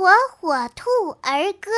火火兔儿歌。